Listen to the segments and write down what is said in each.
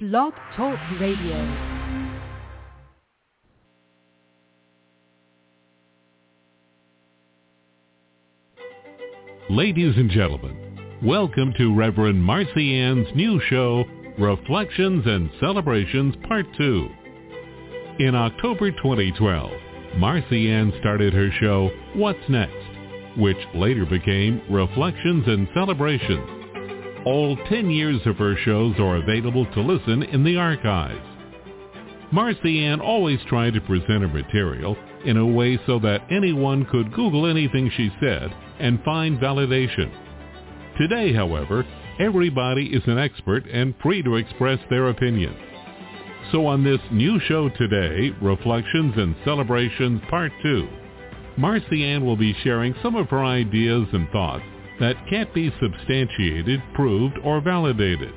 Blog Talk Radio. Ladies and gentlemen, welcome to Reverend Marcy Ann's new show, Reflections and Celebrations Part 2. In October 2012, Marcy Ann started her show, What's Next, which later became Reflections and Celebrations. All 10 years of her shows are available to listen in the archives. Marcy Ann always tried to present her material in a way so that anyone could Google anything she said and find validation. Today, however, everybody is an expert and free to express their opinion. So on this new show today, Reflections and Celebrations Part 2, Marcy Ann will be sharing some of her ideas and thoughts that can't be substantiated, proved, or validated.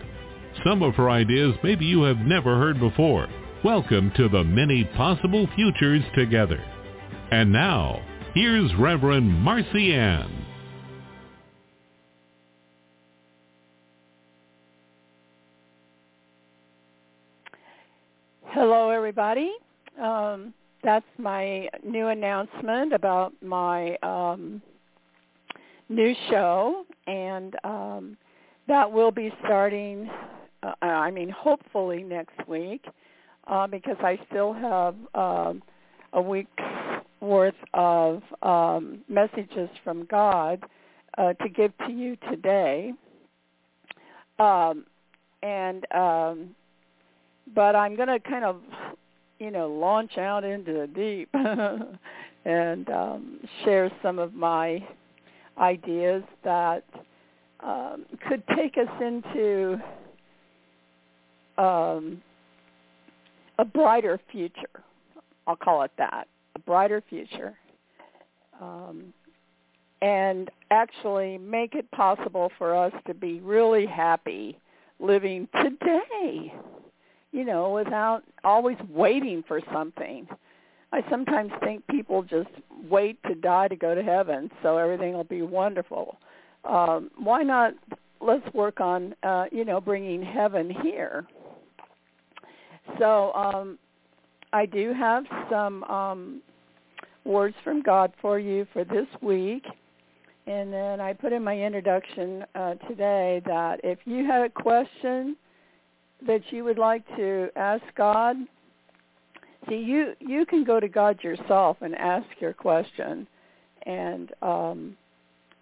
Some of her ideas maybe you have never heard before. Welcome to the many possible futures together. And now, here's Reverend Marcy Ann. Hello, everybody. Um, that's my new announcement about my um, new show, and um, that will be starting. Uh, I mean, hopefully next week, uh, because I still have uh, a week's worth of um, messages from God uh, to give to you today, um, and um, but I'm going to kind of, you know, launch out into the deep and um, share some of my ideas that um, could take us into um, a brighter future. I'll call it that, a brighter future. Um, and actually make it possible for us to be really happy living today, you know, without always waiting for something. I sometimes think people just wait to die to go to heaven, so everything will be wonderful. Um, why not? Let's work on, uh, you know, bringing heaven here. So um, I do have some um, words from God for you for this week. And then I put in my introduction uh, today that if you had a question that you would like to ask God, See, you you can go to God yourself and ask your question, and um,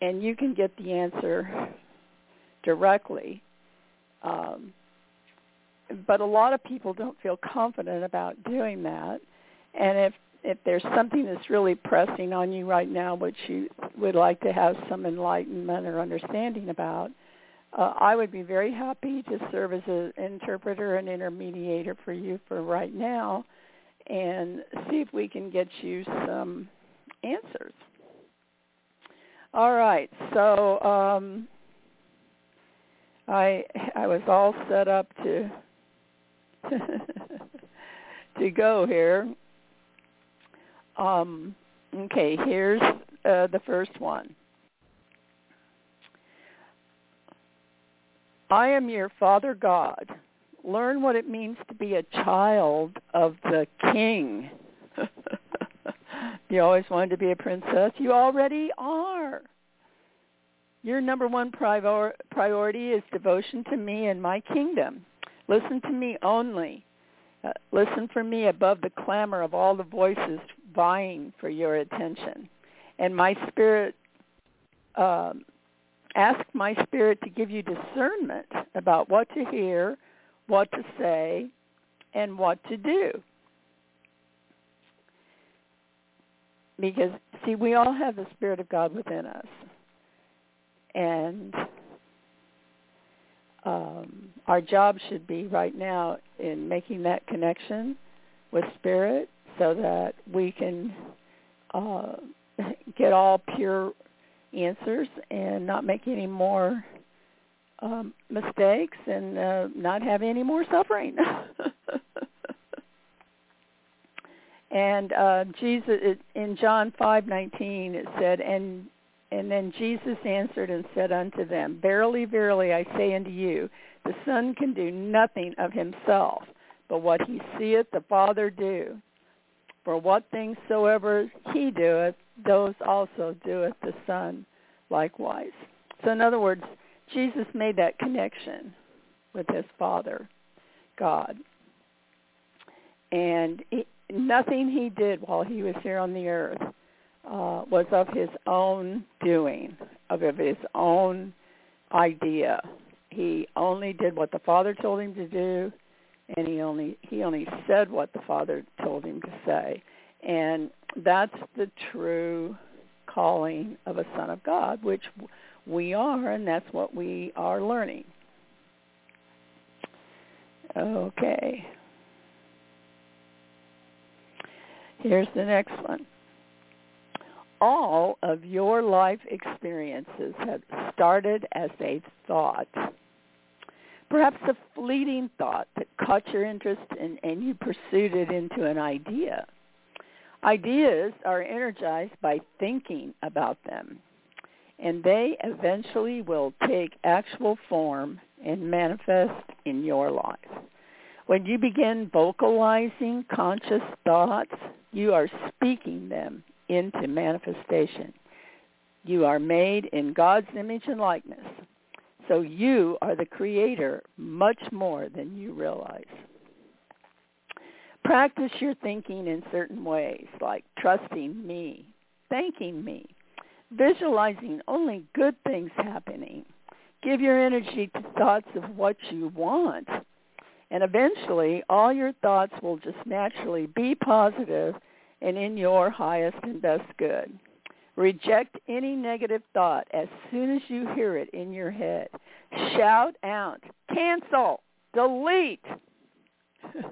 and you can get the answer directly. Um, but a lot of people don't feel confident about doing that, and if if there's something that's really pressing on you right now, which you would like to have some enlightenment or understanding about, uh, I would be very happy to serve as an interpreter and intermediator for you for right now and see if we can get you some answers. All right, so um, I I was all set up to to go here. Um, okay, here's uh, the first one. I am your Father God learn what it means to be a child of the king. you always wanted to be a princess. You already are. Your number one prior- priority is devotion to me and my kingdom. Listen to me only. Uh, listen for me above the clamor of all the voices vying for your attention. And my spirit, um, ask my spirit to give you discernment about what to hear, what to say, and what to do. Because, see, we all have the Spirit of God within us. And um, our job should be right now in making that connection with Spirit so that we can uh, get all pure answers and not make any more um, mistakes and uh, not have any more suffering. and uh, Jesus in John five nineteen it said, "And and then Jesus answered and said unto them, Verily, verily, I say unto you, the Son can do nothing of himself, but what he seeth the Father do. For what things soever he doeth, those also doeth the Son likewise. So in other words, Jesus made that connection with his Father, God. And he, nothing he did while he was here on the earth uh, was of his own doing, of his own idea. He only did what the Father told him to do, and he only he only said what the Father told him to say, and that's the true calling of a son of God, which we are, and that's what we are learning. Okay. Here's the next one. All of your life experiences have started as a thought. Perhaps a fleeting thought that caught your interest and, and you pursued it into an idea. Ideas are energized by thinking about them, and they eventually will take actual form and manifest in your life. When you begin vocalizing conscious thoughts, you are speaking them into manifestation. You are made in God's image and likeness. So you are the creator much more than you realize. Practice your thinking in certain ways, like trusting me, thanking me, visualizing only good things happening. Give your energy to thoughts of what you want. And eventually, all your thoughts will just naturally be positive and in your highest and best good. Reject any negative thought as soon as you hear it in your head. Shout out, cancel, delete.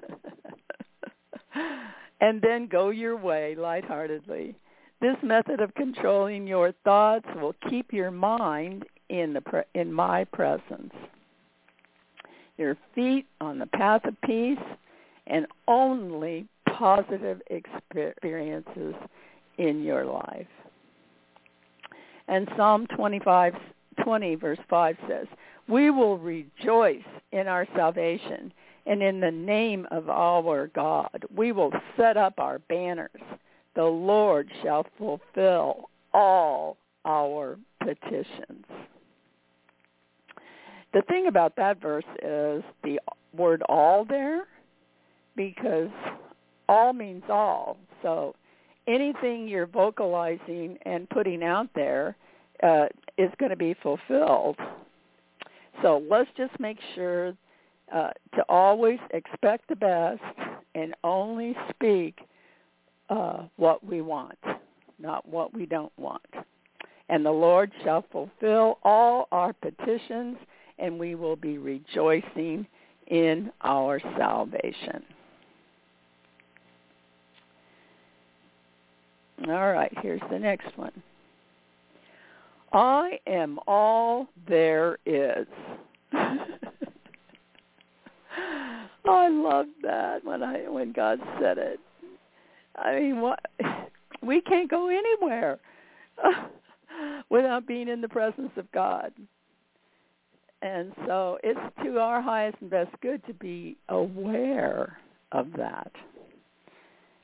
and then go your way lightheartedly. This method of controlling your thoughts will keep your mind in the pre- in my presence. Your feet on the path of peace and only positive experiences in your life. And Psalm 25, 20 verse 5 says, We will rejoice in our salvation and in the name of our God we will set up our banners. The Lord shall fulfill all our petitions. The thing about that verse is the word all there because all means all. So anything you're vocalizing and putting out there uh, is going to be fulfilled. So let's just make sure uh, to always expect the best and only speak uh, what we want, not what we don't want. And the Lord shall fulfill all our petitions, and we will be rejoicing in our salvation. All right, here's the next one. I am all there is. I love that when I when God said it. I mean, what we can't go anywhere without being in the presence of God. And so it's to our highest and best good to be aware of that.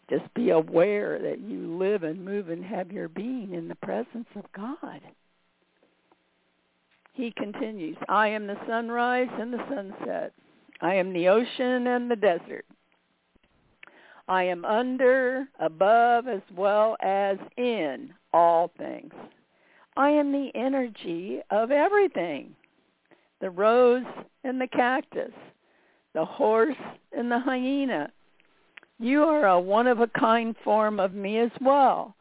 Just be aware that you live and move and have your being in the presence of God. He continues, I am the sunrise and the sunset. I am the ocean and the desert. I am under, above, as well as in all things. I am the energy of everything. The rose and the cactus, the horse and the hyena, you are a one-of-a-kind form of me as well.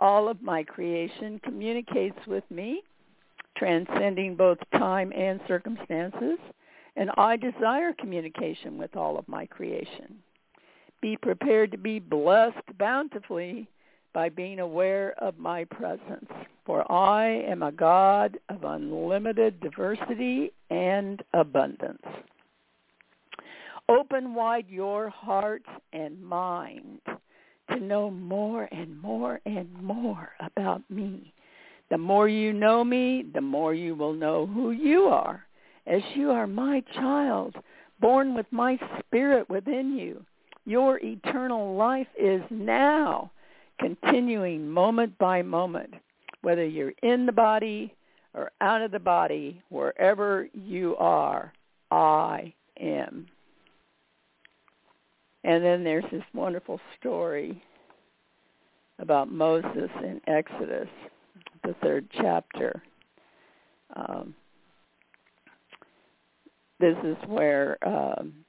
All of my creation communicates with me, transcending both time and circumstances, and I desire communication with all of my creation. Be prepared to be blessed bountifully by being aware of my presence, for I am a God of unlimited diversity and abundance. Open wide your heart and mind to know more and more and more about me. The more you know me, the more you will know who you are, as you are my child, born with my spirit within you. Your eternal life is now, continuing moment by moment, whether you're in the body or out of the body, wherever you are, I am. And then there's this wonderful story about Moses in Exodus, the third chapter. Um, this is where um,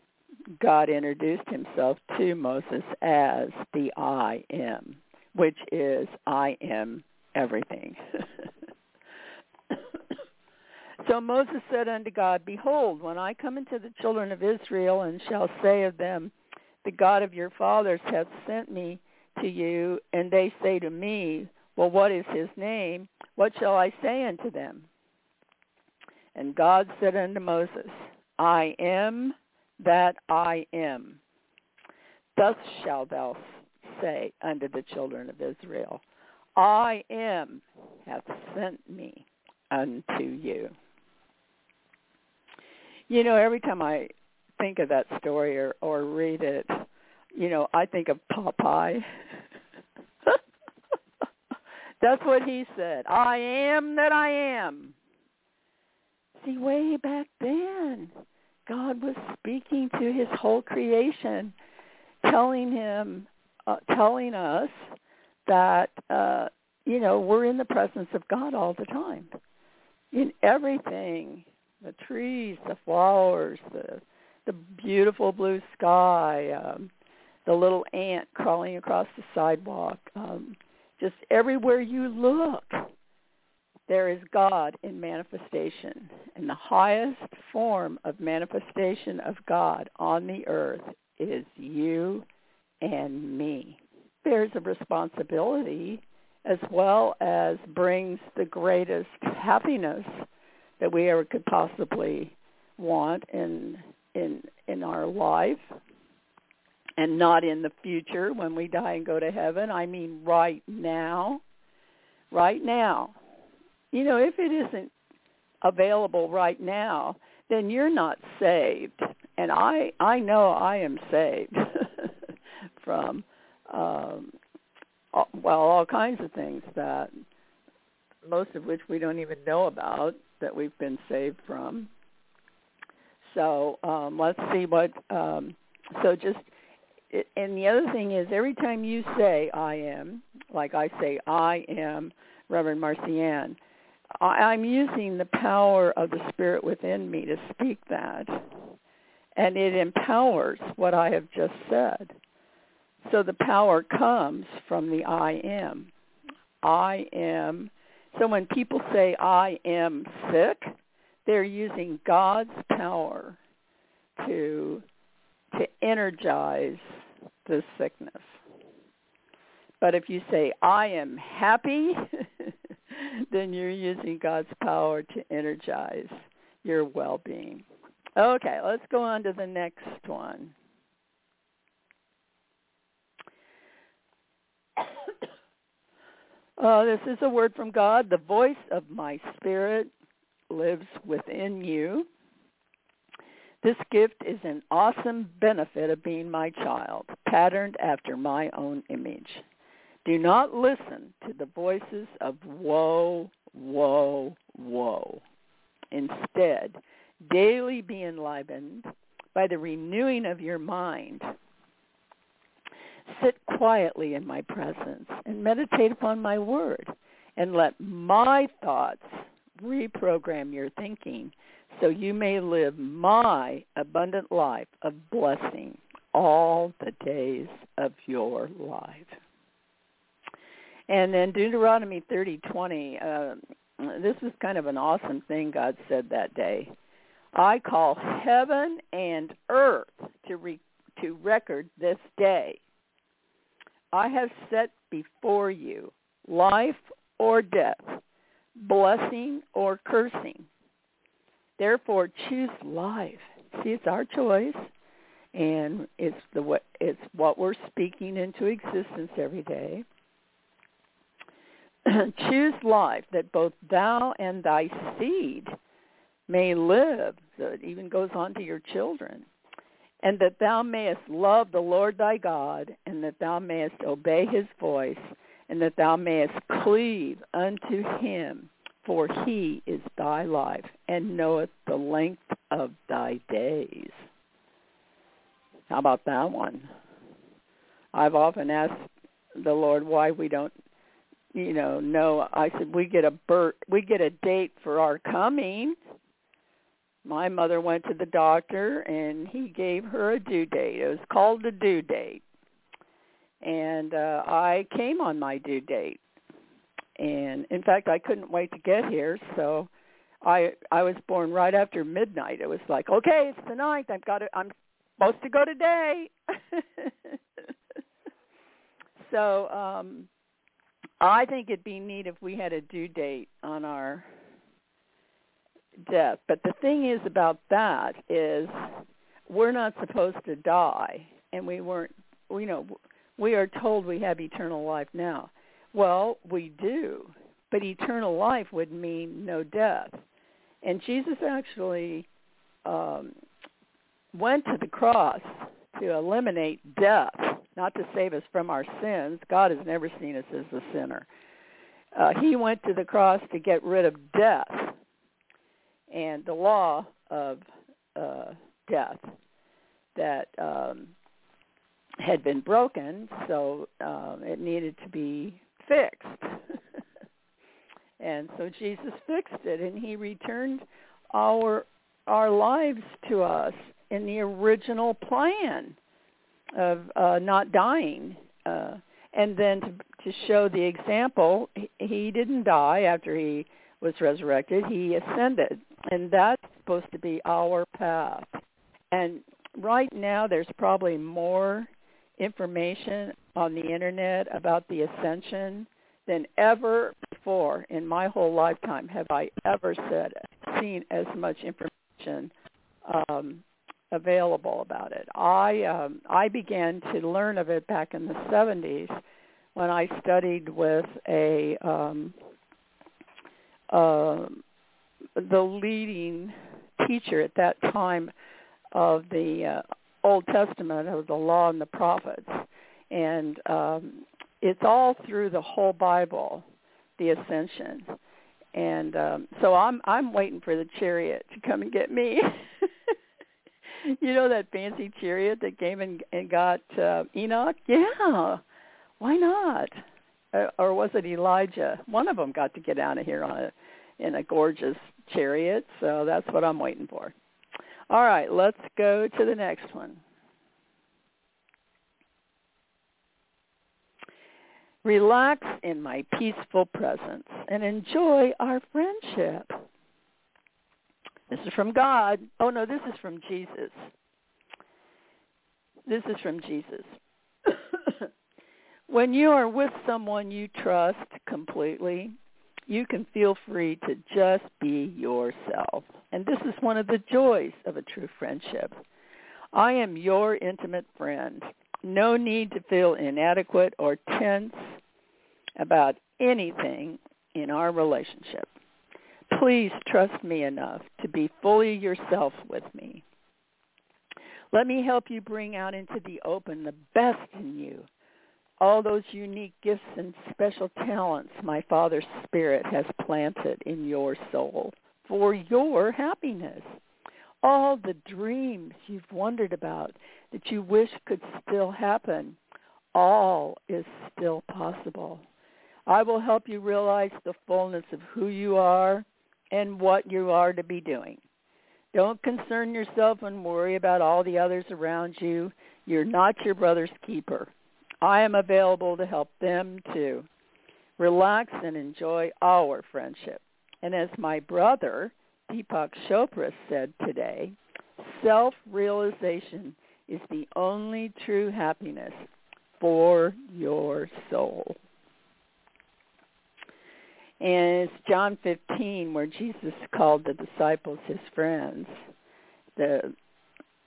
God introduced himself to Moses as the I am, which is I am everything. so Moses said unto God, Behold, when I come into the children of Israel and shall say of them, the God of your fathers hath sent me to you, and they say to me, Well, what is his name? What shall I say unto them? And God said unto Moses, I am that I am. Thus shalt thou say unto the children of Israel, I am hath sent me unto you. You know, every time I think of that story or, or read it, you know, I think of Popeye. That's what he said. I am that I am. See, way back then, God was speaking to his whole creation, telling him, uh, telling us that, uh, you know, we're in the presence of God all the time. In everything, the trees, the flowers, the the beautiful blue sky, um, the little ant crawling across the sidewalk. Um, just everywhere you look, there is God in manifestation. And the highest form of manifestation of God on the earth is you and me. There's a responsibility as well as brings the greatest happiness that we ever could possibly want in in in our life and not in the future when we die and go to heaven. I mean right now. Right now. You know, if it isn't available right now, then you're not saved. And I I know I am saved from um well all kinds of things that most of which we don't even know about that we've been saved from. So um, let's see what. Um, so just and the other thing is every time you say I am, like I say I am Reverend Marcy Ann, I'm using the power of the Spirit within me to speak that, and it empowers what I have just said. So the power comes from the I am. I am. So when people say I am sick, they're using God's power to to energize the sickness. But if you say I am happy, then you're using God's power to energize your well-being. Okay, let's go on to the next one. Uh, this is a word from God. The voice of my spirit lives within you. This gift is an awesome benefit of being my child, patterned after my own image. Do not listen to the voices of woe, woe, woe. Instead, daily be enlivened by the renewing of your mind. Sit quietly in my presence and meditate upon my word, and let my thoughts reprogram your thinking so you may live my abundant life of blessing all the days of your life. And then Deuteronomy 30:20, uh, this was kind of an awesome thing God said that day. I call heaven and earth to re- to record this day. I have set before you life or death, blessing or cursing. Therefore, choose life. See, it's our choice, and it's the it's what we're speaking into existence every day. choose life that both thou and thy seed may live. So it even goes on to your children. And that thou mayest love the Lord thy God, and that thou mayest obey his voice, and that thou mayest cleave unto him, for he is thy life, and knoweth the length of thy days. How about that one? I've often asked the Lord why we don't you know no, I said we get a birth we get a date for our coming. My mother went to the doctor and he gave her a due date. It was called the due date. And uh I came on my due date. And in fact I couldn't wait to get here, so I I was born right after midnight. It was like, okay, it's the ninth. I've got to I'm supposed to go today. so um I think it'd be neat if we had a due date on our death. But the thing is about that is we're not supposed to die, and we weren't. You know, we are told we have eternal life now. Well, we do, but eternal life would mean no death. And Jesus actually um, went to the cross to eliminate death not to save us from our sins. God has never seen us as a sinner. Uh, he went to the cross to get rid of death and the law of uh, death that um, had been broken, so um, it needed to be fixed. and so Jesus fixed it, and he returned our our lives to us in the original plan of uh, not dying. Uh, and then to, to show the example, he, he didn't die after he was resurrected. He ascended, and that's supposed to be our path. And right now, there's probably more information on the internet about the ascension than ever before in my whole lifetime have I ever said seen as much information um, available about it. I um, I began to learn of it back in the 70s when I studied with a um, uh, the leading teacher at that time of the uh, Old Testament of the Law and the Prophets, and um, it's all through the whole Bible, the Ascension. And um, so I'm I'm waiting for the chariot to come and get me. you know that fancy chariot that came and, and got uh, Enoch? Yeah. Why not? Uh, or was it Elijah? One of them got to get out of here on a in a gorgeous chariot, so that's what I'm waiting for. All right, let's go to the next one. Relax in my peaceful presence and enjoy our friendship. This is from God. Oh no, this is from Jesus. This is from Jesus. when you are with someone you trust completely, you can feel free to just be yourself. And this is one of the joys of a true friendship. I am your intimate friend. No need to feel inadequate or tense about anything in our relationship. Please trust me enough to be fully yourself with me. Let me help you bring out into the open the best in you, all those unique gifts and special talents my Father's Spirit has planted in your soul for your happiness. All the dreams you've wondered about that you wish could still happen, all is still possible. I will help you realize the fullness of who you are and what you are to be doing. Don't concern yourself and worry about all the others around you. You're not your brother's keeper. I am available to help them too. Relax and enjoy our friendship. And as my brother, Deepak Chopra, said today, self-realization is the only true happiness for your soul. And it's John 15 where Jesus called the disciples his friends. The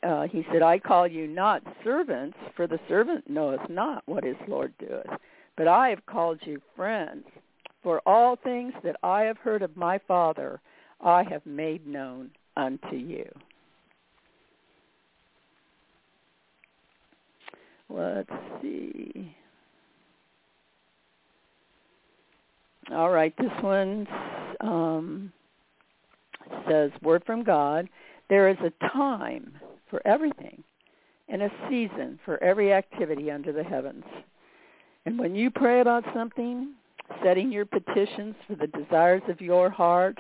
uh, he said, I call you not servants, for the servant knoweth not what his Lord doeth. But I have called you friends, For all things that I have heard of my Father, I have made known unto you. Let's see. All right, this one um, says, Word from God, there is a time for everything and a season for every activity under the heavens. And when you pray about something, setting your petitions for the desires of your heart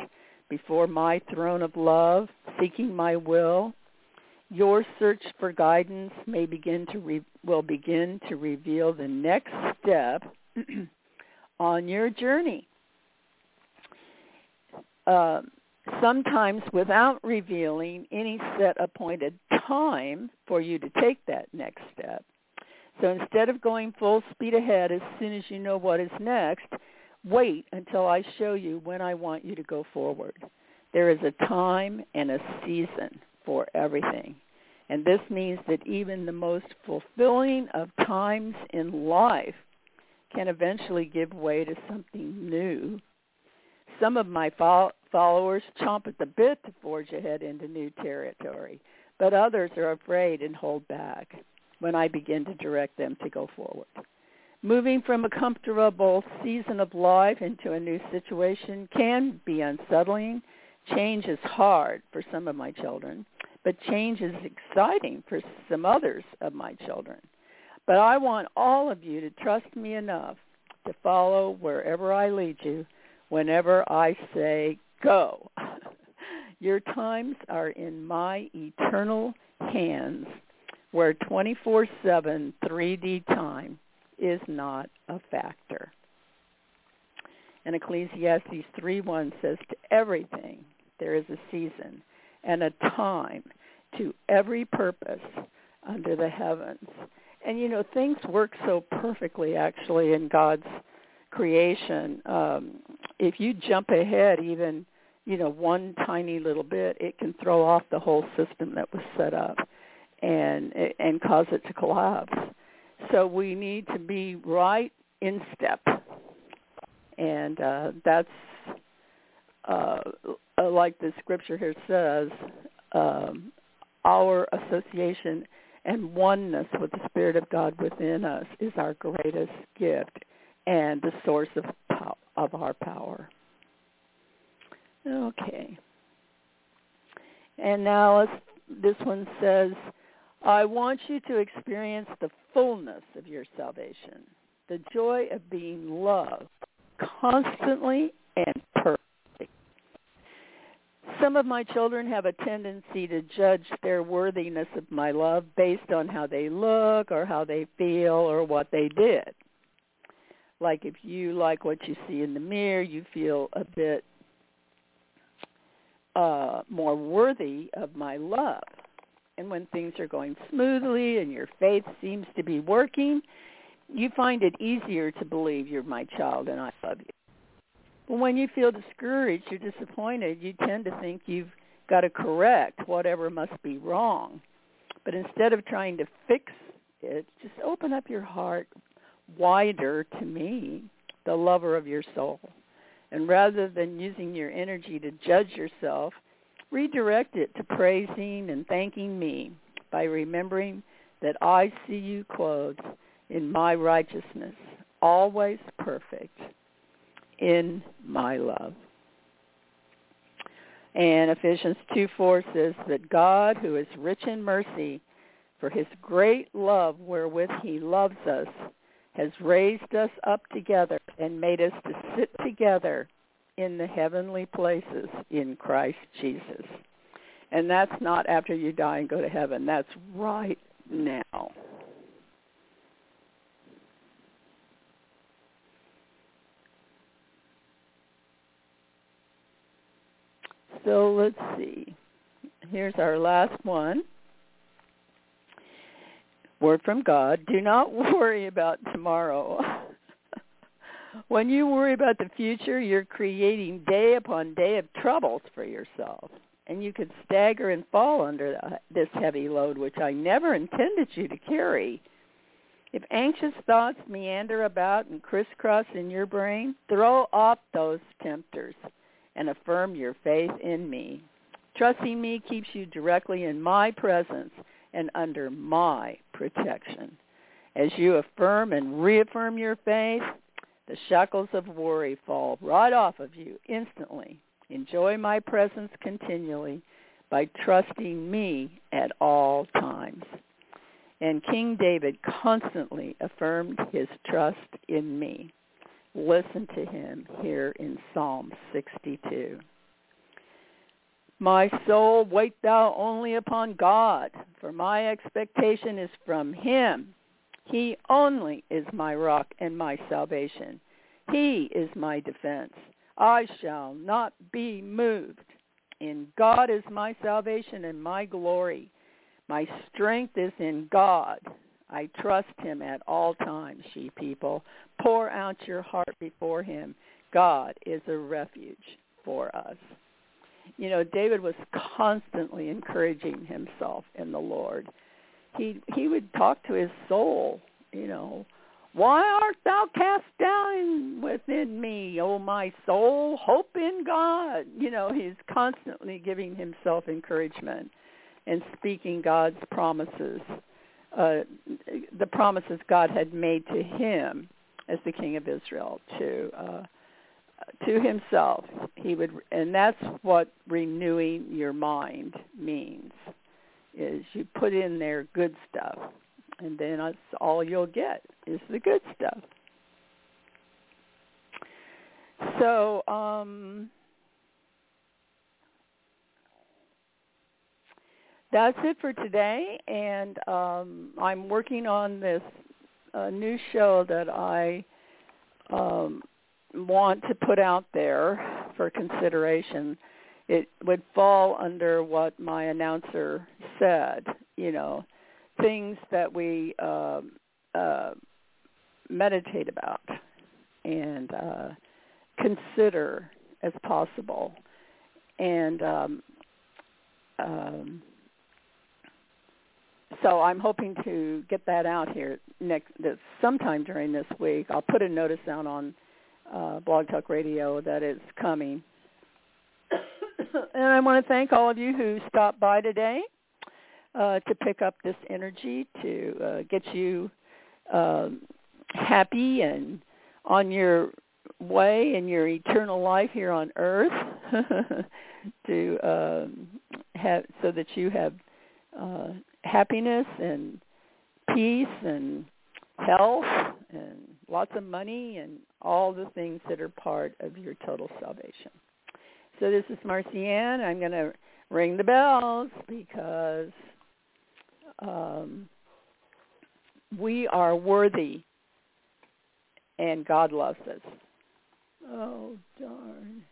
before my throne of love, seeking my will, your search for guidance may begin to re- will begin to reveal the next step on your journey. Uh, sometimes without revealing any set appointed time for you to take that next step. So instead of going full speed ahead as soon as you know what is next, wait until I show you when I want you to go forward. There is a time and a season for everything. And this means that even the most fulfilling of times in life can eventually give way to something new. Some of my followers chomp at the bit to forge ahead into new territory, but others are afraid and hold back when I begin to direct them to go forward. Moving from a comfortable season of life into a new situation can be unsettling. Change is hard for some of my children, but change is exciting for some others of my children. But I want all of you to trust me enough to follow wherever I lead you whenever I say go. Your times are in my eternal hands where 24-7 3D time is not a factor. And Ecclesiastes 3.1 says, to everything there is a season and a time to every purpose under the heavens. And you know, things work so perfectly actually in God's creation. Um, if you jump ahead even, you know, one tiny little bit, it can throw off the whole system that was set up and and cause it to collapse. So we need to be right in step, and uh, that's uh, like the scripture here says. Um, our association and oneness with the Spirit of God within us is our greatest gift and the source of of our power. Okay. And now this one says, I want you to experience the fullness of your salvation, the joy of being loved constantly. Some of my children have a tendency to judge their worthiness of my love based on how they look or how they feel or what they did. Like if you like what you see in the mirror, you feel a bit uh, more worthy of my love and when things are going smoothly and your faith seems to be working, you find it easier to believe you're my child and I love you. But when you feel discouraged, you're disappointed, you tend to think you've got to correct whatever must be wrong. But instead of trying to fix it, just open up your heart wider to me, the lover of your soul. And rather than using your energy to judge yourself, Redirect it to praising and thanking me by remembering that I see you clothed in my righteousness, always perfect in my love. And Ephesians 2.4 says that God, who is rich in mercy, for his great love wherewith he loves us, has raised us up together and made us to sit together in the heavenly places in Christ Jesus. And that's not after you die and go to heaven. That's right now. So let's see. Here's our last one. Word from God. Do not worry about tomorrow. When you worry about the future, you're creating day upon day of troubles for yourself. And you could stagger and fall under this heavy load, which I never intended you to carry. If anxious thoughts meander about and crisscross in your brain, throw off those tempters and affirm your faith in me. Trusting me keeps you directly in my presence and under my protection. As you affirm and reaffirm your faith, the shackles of worry fall right off of you instantly. Enjoy my presence continually by trusting me at all times. And King David constantly affirmed his trust in me. Listen to him here in Psalm 62. My soul, wait thou only upon God, for my expectation is from him. He only is my rock and my salvation. He is my defense. I shall not be moved. In God is my salvation and my glory. My strength is in God. I trust him at all times, she people. Pour out your heart before him. God is a refuge for us. You know, David was constantly encouraging himself in the Lord he he would talk to his soul, you know, why art thou cast down within me, O my soul? Hope in God. You know, he's constantly giving himself encouragement and speaking God's promises, uh, the promises God had made to him as the king of Israel to uh, to himself. He would, and that's what renewing your mind means is you put in there good stuff, and then that's all you'll get is the good stuff. So, um, that's it for today, and um, I'm working on this uh, new show that I um, want to put out there for consideration it would fall under what my announcer said, you know, things that we uh, uh, meditate about and uh, consider as possible. And um, um, so I'm hoping to get that out here next this, sometime during this week. I'll put a notice out on uh, Blog Talk Radio that it's coming and I want to thank all of you who stopped by today uh, to pick up this energy to uh, get you uh, happy and on your way in your eternal life here on earth to um, have so that you have uh, happiness and peace and health and lots of money and all the things that are part of your total salvation. So this is Marcy Ann. I'm going to ring the bells because um, we are worthy and God loves us. Oh, darn.